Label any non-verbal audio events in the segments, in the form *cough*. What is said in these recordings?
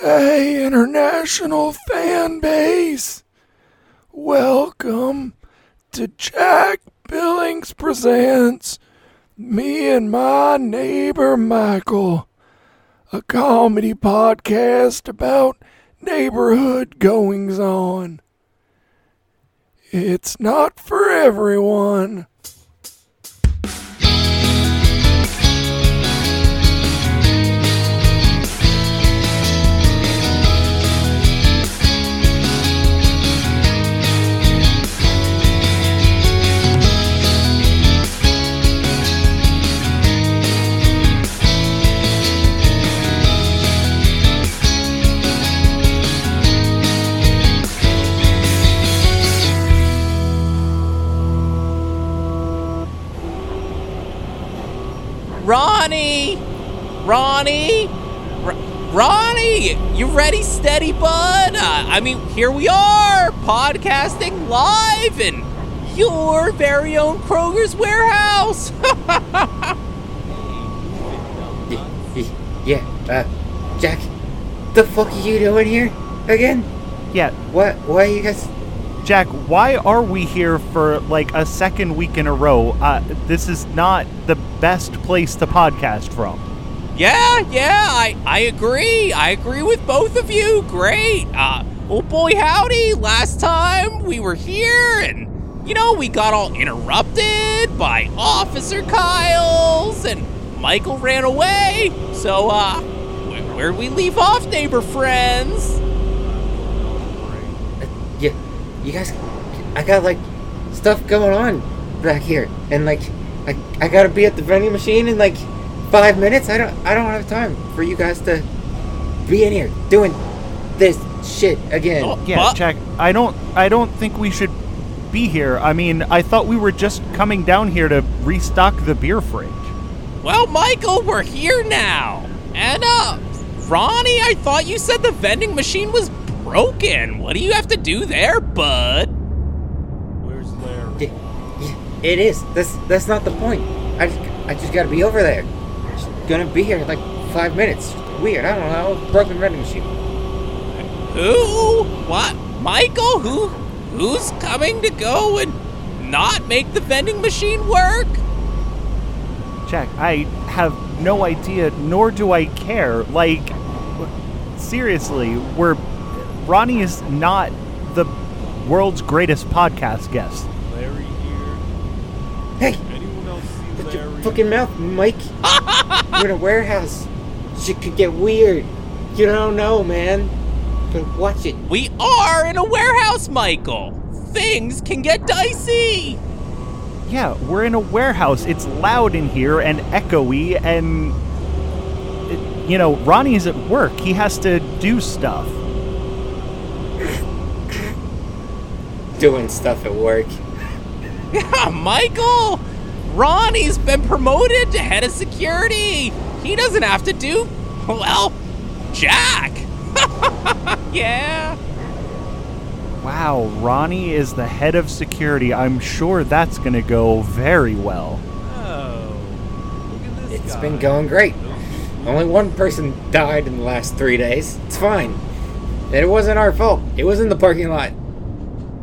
Hey, international fan base! Welcome to Jack Billings Presents Me and My Neighbor Michael, a comedy podcast about neighborhood goings on. It's not for everyone. Ronnie! Ronnie! R- Ronnie! You ready, steady, bud? Uh, I mean, here we are, podcasting live in your very own Kroger's warehouse. *laughs* Yeah, uh, Jack, the fuck are you doing here again? Yeah, What? Why are you guys? Jack, why are we here for like a second week in a row? Uh, this is not the best place to podcast from. yeah, yeah, I, I agree. I agree with both of you. Great. Uh, oh boy, howdy. Last time we were here and, you know, we got all interrupted by Officer Kyles and Michael ran away. So, uh, wh- where'd we leave off, neighbor friends? Yeah, you guys, I got like stuff going on back here, and like, I, I gotta be at the vending machine in like five minutes. I don't, I don't have time for you guys to be in here doing this shit again. Oh, Yeah, but- Jack, I don't, I don't think we should be here. I mean, I thought we were just coming down here to restock the beer fridge. Well, Michael, we're here now. And, uh, Ronnie, I thought you said the vending machine was broken. What do you have to do there, bud? Yeah, yeah, it is. That's that's not the point. I just, I just gotta be over there. Just gonna be here in like five minutes. Weird. I don't know. Broken vending machine. Who? What? Michael? Who? Who's coming to go and not make the vending machine work? Jack, I have no idea, nor do I care. Like, seriously, we're Ronnie is not the world's greatest podcast guest. Larry here. Hey, Anyone else see shut your fucking mouth, Mike. *laughs* We're in a warehouse. Shit could get weird. You don't know, man. But watch it. We are in a warehouse, Michael. Things can get dicey. Yeah, we're in a warehouse. It's loud in here and echoey, and it- you know Ronnie is at work. He has to do stuff. Doing stuff at work. *laughs* Yeah, Michael! Ronnie's been promoted to head of security. He doesn't have to do, well, Jack. *laughs* yeah. Wow, Ronnie is the head of security. I'm sure that's gonna go very well. Oh, look at It's guy. been going great. Only one person died in the last three days. It's fine. And it wasn't our fault. It was in the parking lot.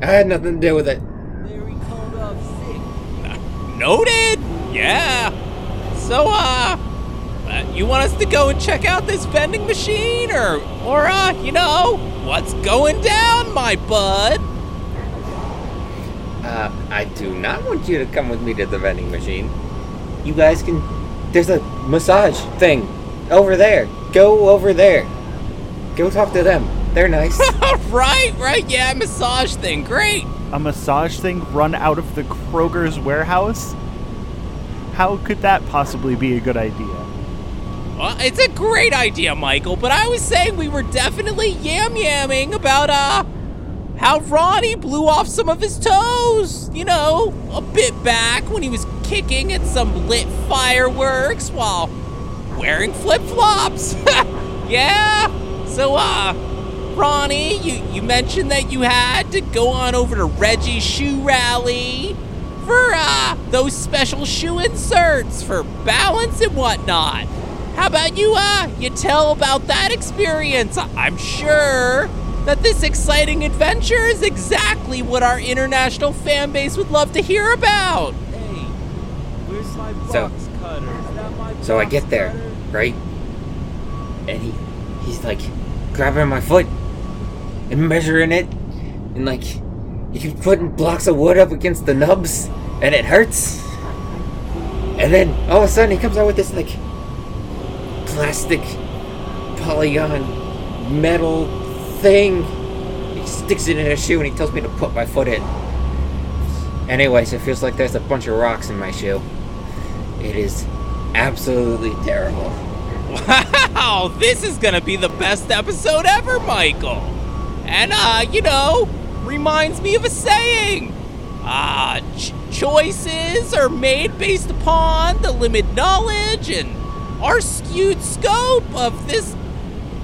I had nothing to do with it. Larry called off sick. *laughs* Noted. Yeah. So, uh, uh, you want us to go and check out this vending machine, or, or, uh, you know, what's going down, my bud? Uh, I do not want you to come with me to the vending machine. You guys can. There's a massage thing over there. Go over there. Go talk to them. They're nice. *laughs* right, right. Yeah, massage thing. Great. A massage thing run out of the Kroger's warehouse? How could that possibly be a good idea? Well, it's a great idea, Michael, but I was saying we were definitely yam yamming about, uh, how Ronnie blew off some of his toes, you know, a bit back when he was kicking at some lit fireworks while wearing flip flops. *laughs* yeah? So, uh, Ronnie, you, you mentioned that you had to go on over to Reggie's shoe rally for, uh, those special shoe inserts for balance and whatnot. how about you, uh, you tell about that experience? I'm sure that this exciting adventure is exactly what our international fan base would love to hear about. Hey, where's my box So- cutter? Is that my So I get there, cutter? right? And he, he's like grabbing my foot and measuring it, and like he keeps putting blocks of wood up against the nubs, and it hurts. And then all of a sudden he comes out with this like plastic polygon metal thing. He sticks it in his shoe and he tells me to put my foot in. Anyways, it feels like there's a bunch of rocks in my shoe. It is absolutely terrible. *laughs* Wow, this is gonna be the best episode ever, Michael. And, uh, you know, reminds me of a saying. Uh, ch- choices are made based upon the limited knowledge and our skewed scope of this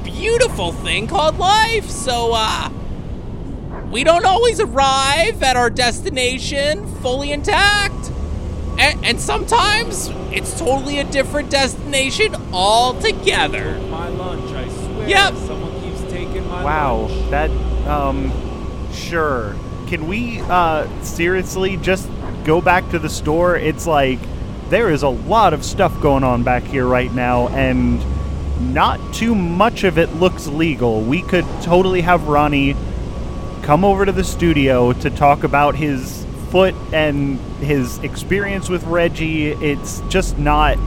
beautiful thing called life. So, uh, we don't always arrive at our destination fully intact. And, and sometimes it's totally a different destination altogether. My lunch, I swear. Yep. Someone keeps taking my Wow, that um sure. Can we uh seriously just go back to the store? It's like there is a lot of stuff going on back here right now and not too much of it looks legal. We could totally have Ronnie come over to the studio to talk about his foot and his experience with Reggie. It's just not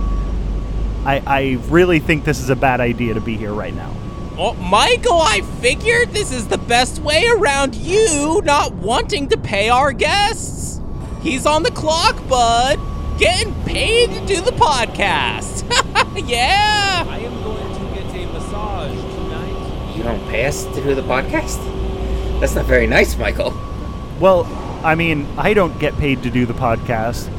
I, I really think this is a bad idea to be here right now. Oh, Michael, I figured this is the best way around you not wanting to pay our guests. He's on the clock, bud. Getting paid to do the podcast. *laughs* yeah. I am going to get a massage tonight. You don't pay us to do the podcast? That's not very nice, Michael. Well, I mean, I don't get paid to do the podcast.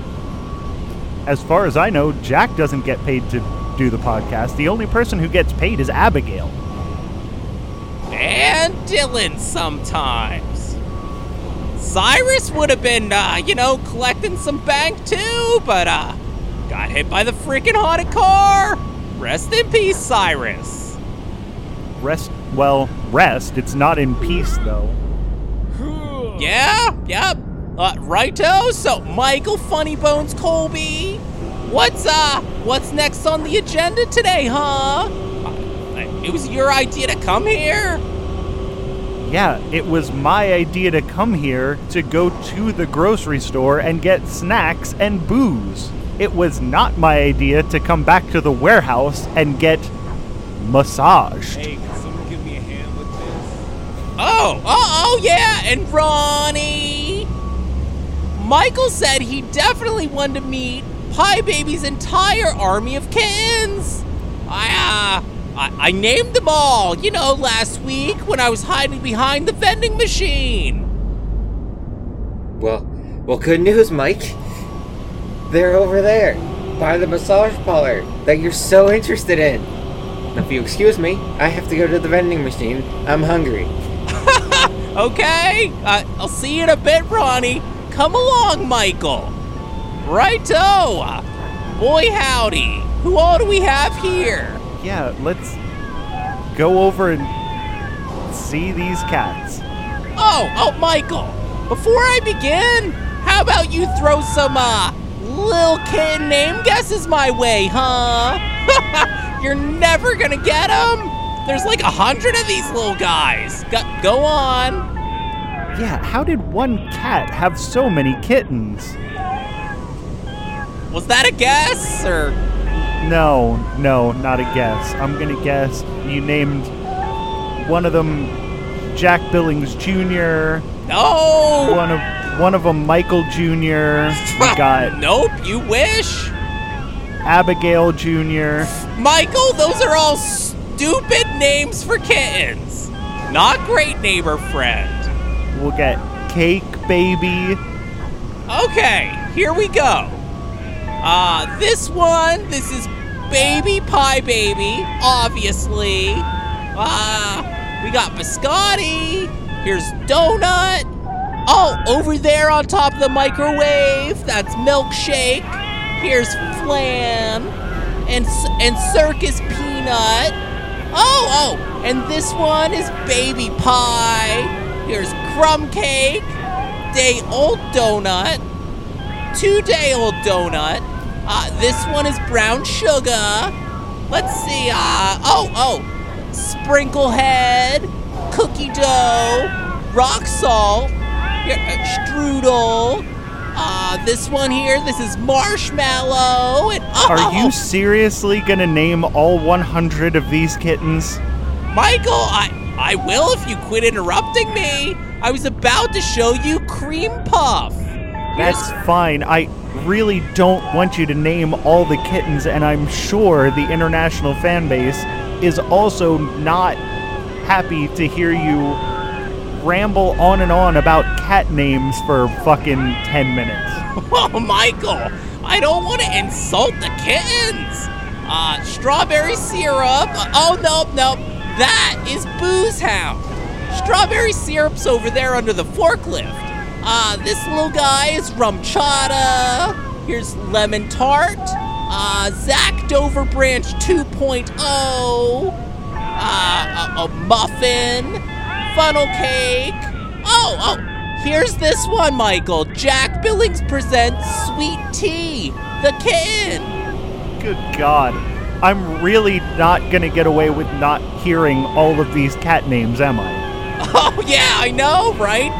As far as I know, Jack doesn't get paid to do the podcast. The only person who gets paid is Abigail. And Dylan sometimes. Cyrus would have been, uh, you know, collecting some bank too, but, uh, got hit by the freaking haunted car. Rest in peace, Cyrus. Rest, well, rest. It's not in peace, though. Yeah, yep. Uh, righto. So, Michael Funny Bones Colby, what's uh, what's next on the agenda today, huh? It was your idea to come here. Yeah, it was my idea to come here to go to the grocery store and get snacks and booze. It was not my idea to come back to the warehouse and get massaged. Hey, can someone give me a hand with this? Oh, oh, oh, yeah, and Ronnie. Michael said he definitely wanted to meet Pie Baby's entire army of kittens. I, uh, I, I named them all, you know, last week when I was hiding behind the vending machine. Well, well, good news, Mike. They're over there, by the massage parlor that you're so interested in. Now, if you excuse me, I have to go to the vending machine. I'm hungry. *laughs* Okay, uh, I'll see you in a bit, Ronnie. Come along, Michael. Righto. Boy, howdy. Who all do we have here? Yeah, let's go over and see these cats. Oh, oh, Michael. Before I begin, how about you throw some, uh, little kitten name guesses my way, huh? *laughs* You're never gonna get them. There's like a hundred of these little guys. Go, go on. Yeah, how did one cat have so many kittens? Was that a guess or? No, no, not a guess. I'm gonna guess you named one of them Jack Billings Jr., No. one of one of them Michael Jr. We got Nope. You wish. Abigail Jr. Michael, those are all stupid names for kittens. Not great neighbor friend. We'll get Cake Baby. Okay, here we go. Uh, this one, this is Baby Pie Baby, obviously. Uh, we got Biscotti. Here's Donut. Oh, over there on top of the microwave, that's Milkshake. Here's Flan. and and circus peanut. Oh, oh, and this one is baby pie. Here's crumb cake, day old donut, two day old donut. Uh, this one is brown sugar. Let's see. Uh, oh, oh, sprinkle head, cookie dough, rock salt, uh, strudel. Uh, this one here, this is marshmallow. And, oh, Are you seriously gonna name all 100 of these kittens? Michael, I I will if you quit interrupting me. I was about to show you cream puff. That's fine. I really don't want you to name all the kittens, and I'm sure the international fan base is also not happy to hear you ramble on and on about cat names for fucking 10 minutes. *laughs* Oh, Michael, I don't want to insult the kittens. Uh, strawberry syrup. Oh, no, no. That is Booze Hound. Strawberry syrup's over there under the forklift. Uh, this little guy is rum chata. Here's lemon tart. Uh, Zach Dover Branch 2.0. Uh, a, a muffin. Funnel cake. Oh, oh. Here's this one, Michael. Jack Billings presents Sweet Tea, the kitten. Good God. I'm really not gonna get away with not hearing all of these cat names, am I? *laughs* Oh, yeah, I know, right?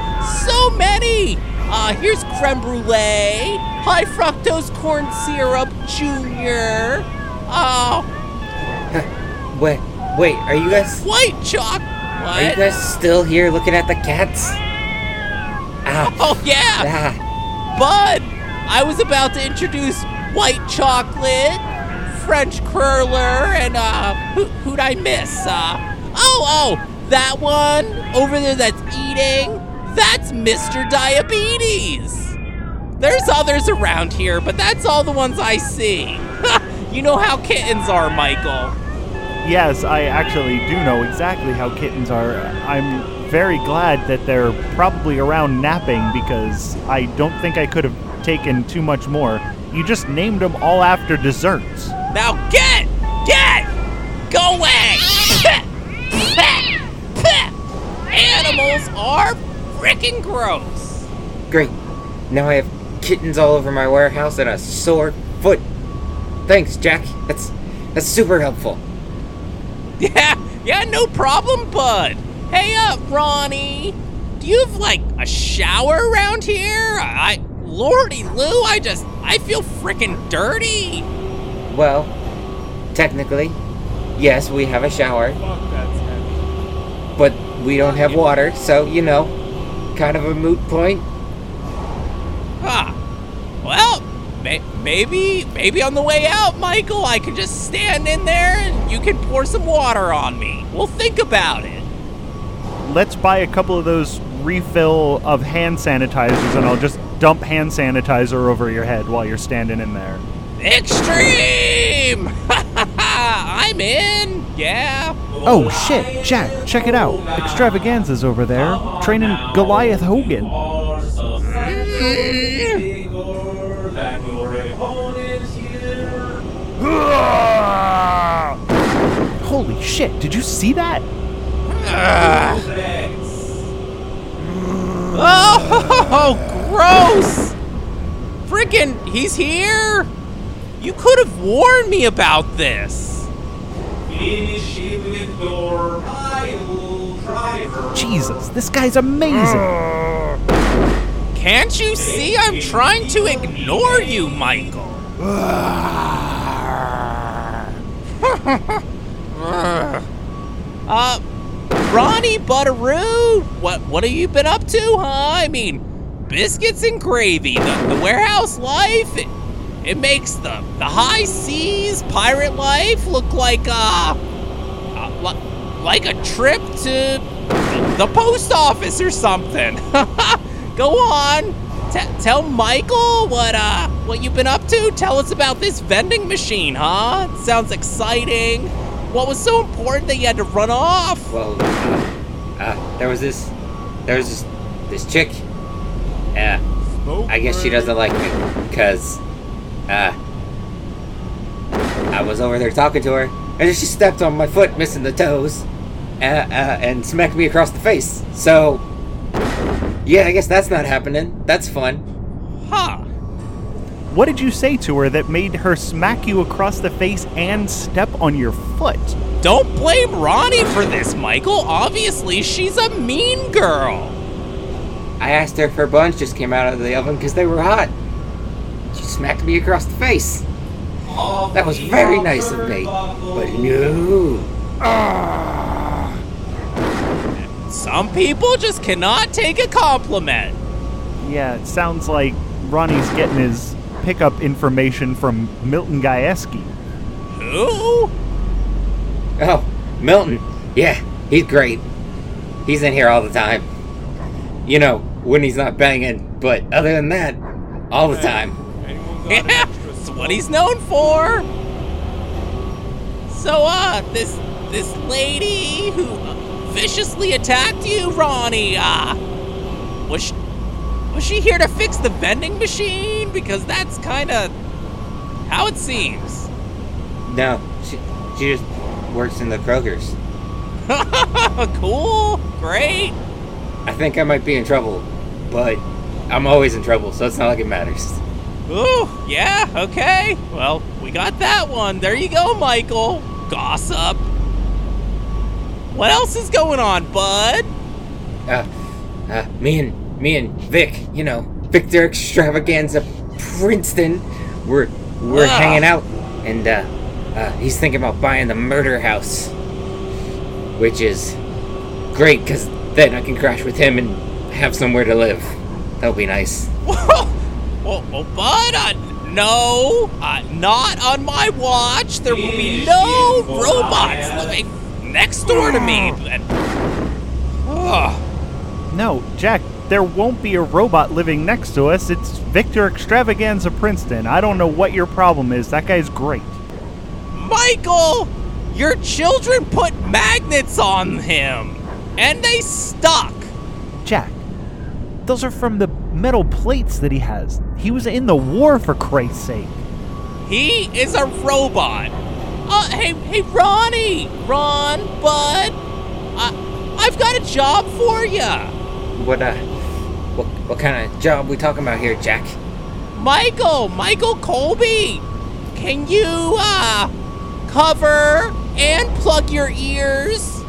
So many. Uh, here's creme brulee, high fructose corn syrup, junior. Oh, *laughs* Wait, wait, are you guys white chalk. are you guys still here looking at the cats? Ow. Oh, yeah. Ah, Bud, I was about to introduce white chocolate, French cruller, and uh, who, who'd I miss? Uh, oh, oh, that one over there that's eating. That's Mr. Diabetes. There's others around here, but that's all the ones I see. *laughs* you know how kittens are, Michael. Yes, I actually do know exactly how kittens are. I'm very glad that they're probably around napping because I don't think I could have taken too much more. You just named them all after desserts. Now get, get, go away. *laughs* Animals are freaking gross. great. Now I have kittens all over my warehouse and a sore foot. Thanks, Jack. That's that's super helpful. *laughs* Yeah, yeah, no problem, bud. Hey up, Ronnie. Do you have like a shower around here? I, Lordy Lou, I just, I feel freaking dirty. Well, technically, yes, we have a shower, Fuck, that's heavy. but we don't have water, so you know, kind of a moot point. Huh. Well, may- maybe, maybe on the way out, Michael, I can just stand in there and you can pour some water on me. We'll think about it. Let's buy a couple of those refill of hand sanitizers and I'll just dump hand sanitizer over your head while you're standing in there. Extreme! *laughs* I'm in. Yeah. Oh shit, Jack, check it out. Extravaganza's over there, training Goliath Hogan. Holy shit, did you see that? Oh, *laughs* gross! Freaking, he's here? You could have warned me about this. Jesus, this guy's amazing. Can't you see I'm trying to ignore you, Michael? *laughs* uh, Ronnie Butteroo, what what have you been up to, huh? I mean, biscuits and gravy, the, the warehouse life. It, makes the the high seas pirate life look like uh, uh li- like a trip to the post office or something. *laughs* Go on. T- tell Michael what uh what you've been up to. Tell us about this vending machine, huh? It sounds exciting. What was so important that you had to run off? Well, uh, uh, there was this, there was this, this chick. Uh, I guess she doesn't like me, cause, uh, I was over there talking to her, and then she stepped on my foot, missing the toes, uh, uh, and smacked me across the face. So, yeah, I guess that's not happening. That's fun. Huh. What did you say to her that made her smack you across the face and step on your foot? Don't blame Ronnie for this, Michael. Obviously, she's a mean girl. I asked her if her buns just came out of the oven because they were hot. She smacked me across the face. That was very nice of me. But no. Ah. Some people just cannot take a compliment. Yeah, it sounds like Ronnie's getting his pickup information from Milton Gajewski. Who? Oh, Milton. Yeah, he's great. He's in here all the time. You know, when he's not banging, but other than that, all the time. Yeah, that's what he's known for. So, uh, this this lady who viciously attacked you, Ronnie, uh, was she, was she here to fix the vending machine? Because that's kind of how it seems. No, she, she just works in the Kroger's. *laughs* cool, great. I think I might be in trouble, but I'm always in trouble, so it's not like it matters. Ooh, yeah, okay. Well, we got that one. There you go, Michael. Gossip. What else is going on, bud? Uh, uh, me and me and Vic, you know, Victor Extravaganza Princeton, we're we're Ah. hanging out, and uh, uh, he's thinking about buying the murder house, which is great because then I can crash with him and have somewhere to live. That'll be nice. Whoa, *laughs* whoa, but bud, uh, no, uh, not on my watch. There will be no robots living next door to me. And, oh, No, Jack, there won't be a robot living next to us. It's Victor Extravaganza Princeton. I don't know what your problem is. That guy's great. Michael, your children put magnets on him, and they stuck. Jack, those are from the metal plates that he has. He was in the war, for Christ's sake. He is a robot. Uh, hey, hey, Ronnie, Ron, Bud, uh, I've got a job for ya. What uh, what what kind of job we talking about here, Jack? Michael, Michael Colby, can you uh cover and plug your ears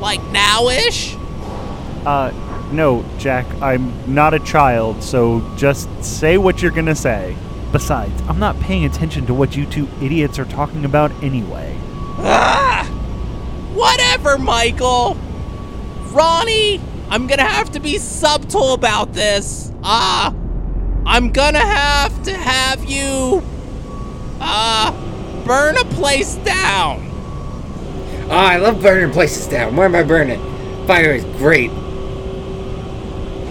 like nowish? Uh, no, Jack, I'm not a child, so just say what you're gonna say. Besides, I'm not paying attention to what you two idiots are talking about anyway. Ah, whatever, Michael. Ronnie, I'm gonna have to be subtle about this. Ah, I'm gonna have to have you uh burn a place down. Oh, I love burning places down. Where am I burning? Fire is great.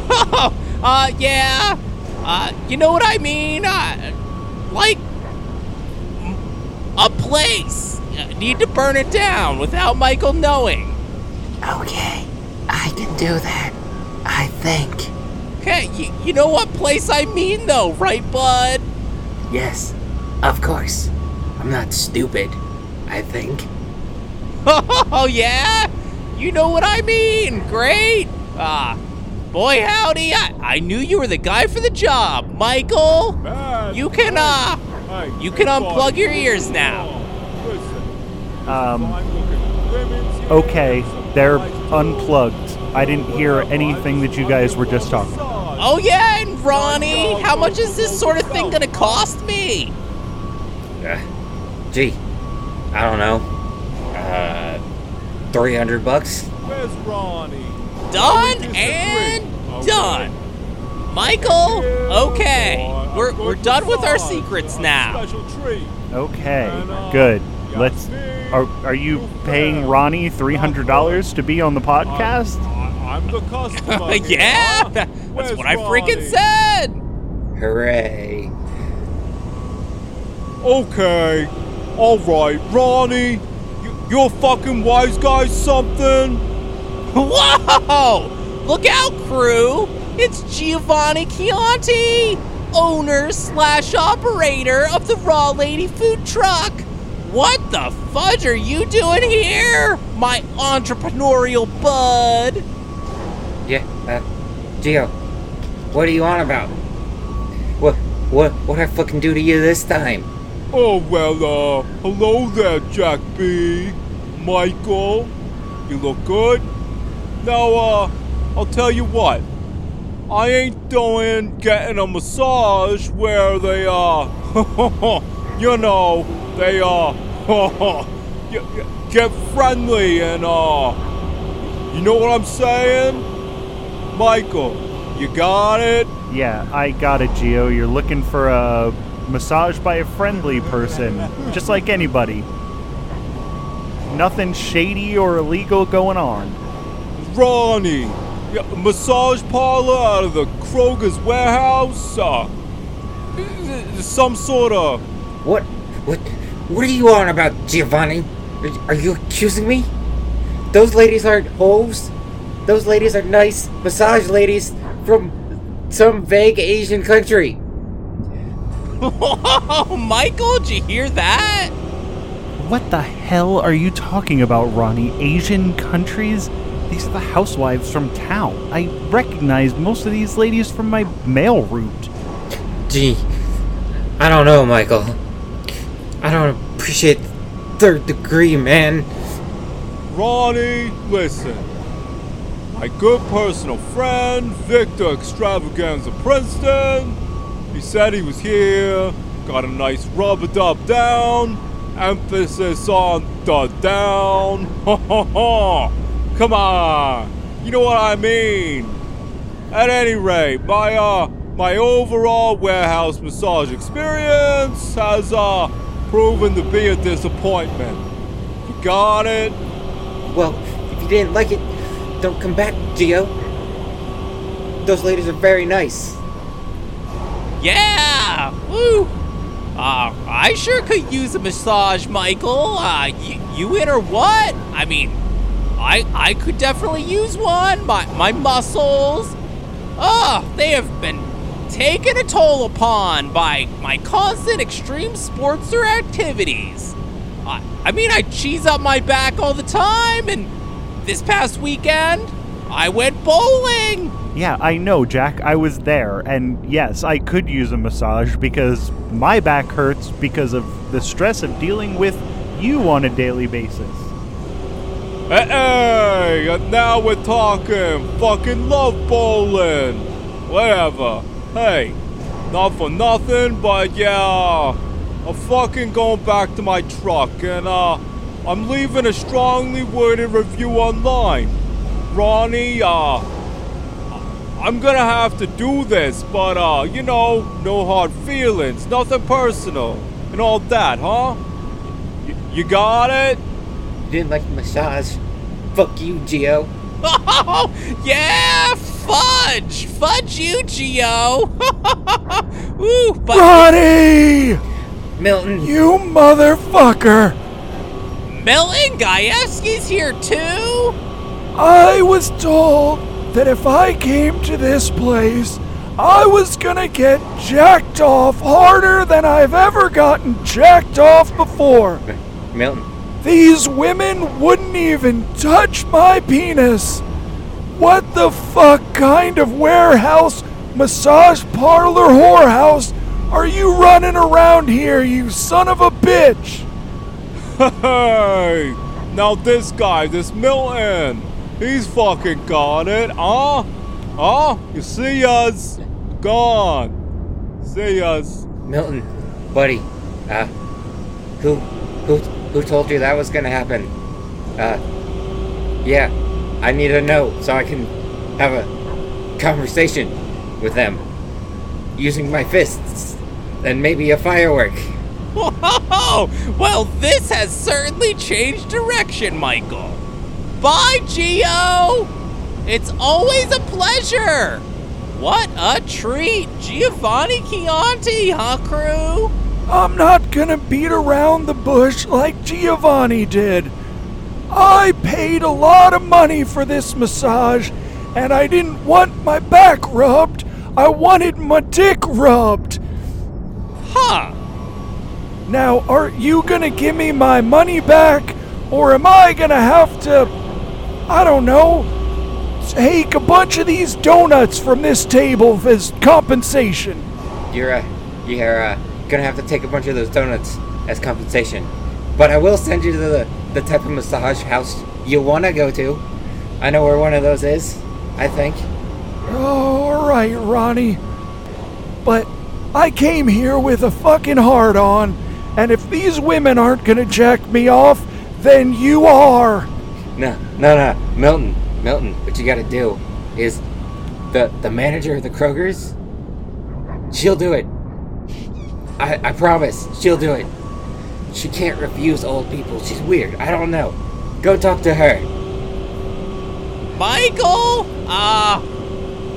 *laughs* uh, yeah. Uh, you know what I mean? Uh, like a place. Uh, Need to burn it down without Michael knowing. Okay, I can do that. I think. Okay, you, you know what place I mean, though, right, bud? Yes, of course. I'm not stupid. I think. *laughs* Oh, yeah? You know what I mean. Great. Ah, boy, howdy. I, I knew you were the guy for the job, Michael. You can, uh, you can unplug your ears now. Um, okay, they're unplugged. I didn't hear anything that you guys were just talking. Oh, yeah, and Ronnie, how much is this sort of thing gonna cost me? Uh, gee, I don't know. Uh, three hundred bucks. Where's Ronnie? Done and done. Michael, okay, we're, we're done with our secrets now. Okay, good. Let's. Are, are you paying Ronnie $300 to be on the podcast? I, I'm the customer. *laughs* yeah, that's what I freaking said. Hooray! Okay. Alright, Ronnie. You, you're fucking wise guy something? Whoa! Look out, crew! It's Giovanni Chianti, owner slash operator of the Raw Lady food truck. What the fudge are you doing here, my entrepreneurial bud? Yeah, uh, Gio, what are you on about? What, what, what I fucking do to you this time? Oh, well, uh, hello there, Jack B. Michael. You look good. Now, uh, I'll tell you what. I ain't doing getting a massage where they, uh, *laughs* you know, they, uh, *laughs* get- friendly and, uh, you know what I'm saying? Michael, you got it? Yeah, I got it, Gio. You're looking for a massage by a friendly person, just like anybody. Nothing shady or illegal going on. Ronnie, yeah, massage parlor out of the Kroger's warehouse. Uh, some sort of. What, what, what are you on about, Giovanni? Are, are you accusing me? Those ladies aren't hoes. Those ladies are nice massage ladies from some vague Asian country. Oh, *laughs* Michael, did you hear that? What the hell are you talking about, Ronnie? Asian countries? These are the housewives from town. I recognize most of these ladies from my mail route. Gee, I don't know, Michael. I don't appreciate third degree, man. Ronnie, listen. My good personal friend, Victor Extravaganza Princeton. He said he was here, got a nice rubber dub down, emphasis on the down. *laughs* Ha ha ha! Come on! You know what I mean? At any rate, my uh my overall warehouse massage experience has uh proven to be a disappointment. You got it? Well, if you didn't like it, don't come back, Gio. Those ladies are very nice. Yeah! Woo! Uh, I sure could use a massage, Michael. Uh, you, you in or what? I mean, I I could definitely use one. My my muscles, oh, they have been taken a toll upon by my constant extreme sports or activities. I, I mean, I cheese up my back all the time, and this past weekend, I went bowling. Yeah, I know, Jack. I was there, and yes, I could use a massage because my back hurts because of the stress of dealing with you on a daily basis. Hey, and now we're talking. Fucking love bowling. Whatever. Hey, not for nothing, but yeah, I'm fucking going back to my truck, and uh, I'm leaving a strongly worded review online. Ronnie, uh, I'm gonna have to do this, but uh, you know, no hard feelings, nothing personal, and all that, huh? Y- you got it? You didn't like the massage? Fuck you, Gio. Oh, yeah, fudge! Fudge you, Gio! *laughs* Ooh, but Ronnie! Milton, You motherfucker! Milton Gajewski's here too? I was told that if I came to this place, I was gonna get jacked off harder than I've ever gotten jacked off before. Milton, These women wouldn't even touch my penis. What the fuck kind of warehouse, massage parlor, whorehouse are you running around here, you son of a bitch? Hey! Now this guy, this Milton, he's fucking got it, huh? Huh? You see us? Gone. See us. Milton, buddy, uh, who, who, who told you that was gonna happen? Uh, yeah, I need to know so I can have a conversation with them using my fists and maybe a firework. Whoa! Well, this has certainly changed direction, Michael. Bye, Gio! It's always a pleasure! What a treat! Giovanni Chianti, huh, crew? I'm not gonna beat around the bush like Giovanni did. I paid a lot of money for this massage, and I didn't want my back rubbed. I wanted my dick rubbed. Huh. Now, are you gonna give me my money back, or am I gonna have to, I don't know, take a bunch of these donuts from this table as compensation? You're uh, you're uh, gonna have to take a bunch of those donuts as compensation. But I will send you to the, the type of massage house you wanna go to. I know where one of those is, I think. Oh, all right, Ronnie. But I came here with a fucking heart on, and if these women aren't gonna jack me off, then you are. No, no, no, Milton, Milton. What you gotta do is the the manager of the Krogers. She'll do it. I I promise, she'll do it. She can't refuse old people. She's weird. I don't know. Go talk to her. Michael, uh,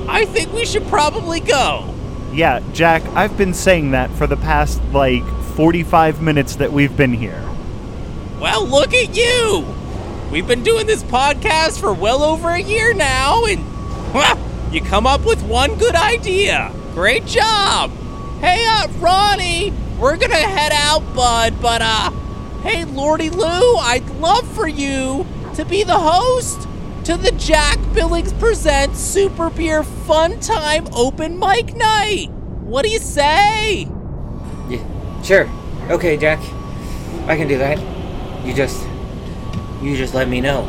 I think we should probably go. Yeah, Jack, I've been saying that for the past, like, 45 minutes that we've been here. Well, look at you. We've been doing this podcast for well over a year now, and huh, *laughs* you come up with one good idea. Great job. Hey, uh, Ronnie, we're gonna head out, bud, but, uh, hey, Lordy Lou, I'd love for you to be the host to the Jack Billings Presents Super Beer Fun Time Open Mic Night. What do you say? Yeah, sure. Okay, Jack. I can do that. You just you just let me know.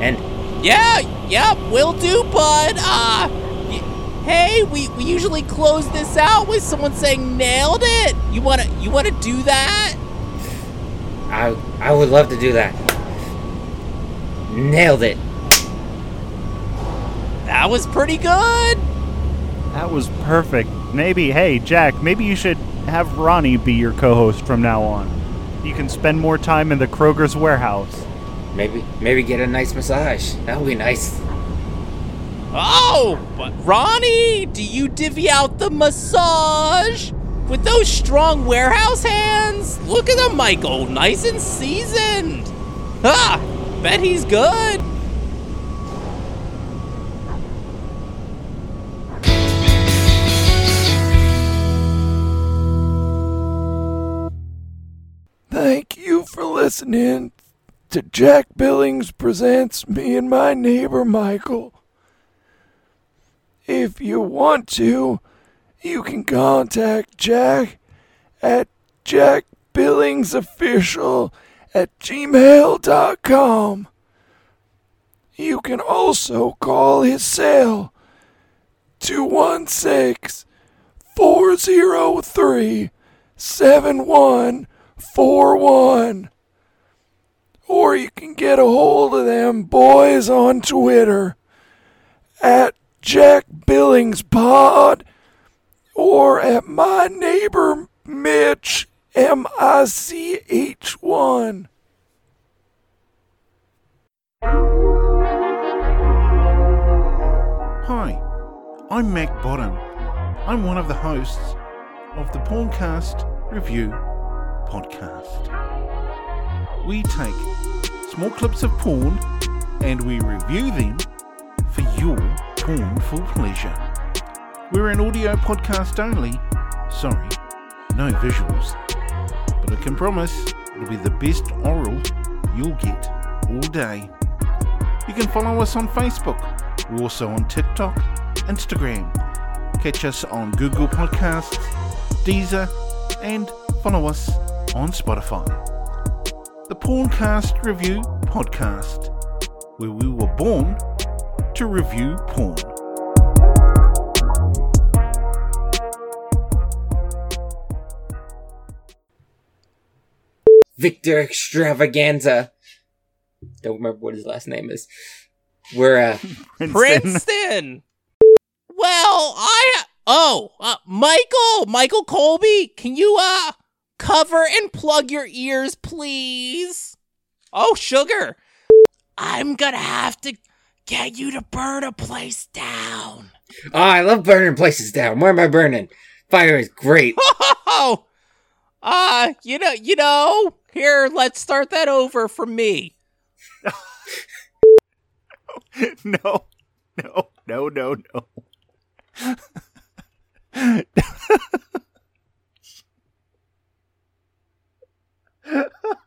And Yeah, yeah, will do, bud. Uh, hey, we, we usually close this out with someone saying nailed it. You wanna you wanna do that? I I would love to do that. Nailed it. That was pretty good. That was perfect. Maybe, hey, Jack, maybe you should have Ronnie be your co host from now on. You can spend more time in the Kroger's warehouse. Maybe maybe get a nice massage. That would be nice. Oh, but Ronnie, do you divvy out the massage? With those strong warehouse hands? Look at him, Michael, nice and seasoned. Ha! Bet he's good. Thank you for listening to Jack Billings Presents Me and My Neighbor Michael. If you want to, you can contact Jack at jackbillingsofficial at gmail.com. You can also call his cell 216 403 7141. Or you can get a hold of them boys on Twitter at Jack Billings Pod or at my neighbor Mitch M I C H 1. Hi, I'm Mac Bottom. I'm one of the hosts of the Porncast Review podcast. We take small clips of porn and we review them for your pornful pleasure. We're an audio podcast only. Sorry, no visuals. But I can promise it'll be the best oral you'll get all day. You can follow us on Facebook. We're also on TikTok, Instagram. Catch us on Google Podcasts, Deezer, and follow us on Spotify. The Porncast Review Podcast, where we were born to review porn. Victor Extravaganza. Don't remember what his last name is. We're uh *laughs* Princeton. Princeton. Well, I oh, uh, Michael, Michael Colby, can you uh cover and plug your ears, please? Oh, sugar, I'm gonna have to get you to burn a place down. Oh, I love burning places down. Where am I burning? Fire is great. *laughs* Oh, uh, you know, you know. Here, let's start that over from me. *laughs* no, no, no, no, no. *laughs*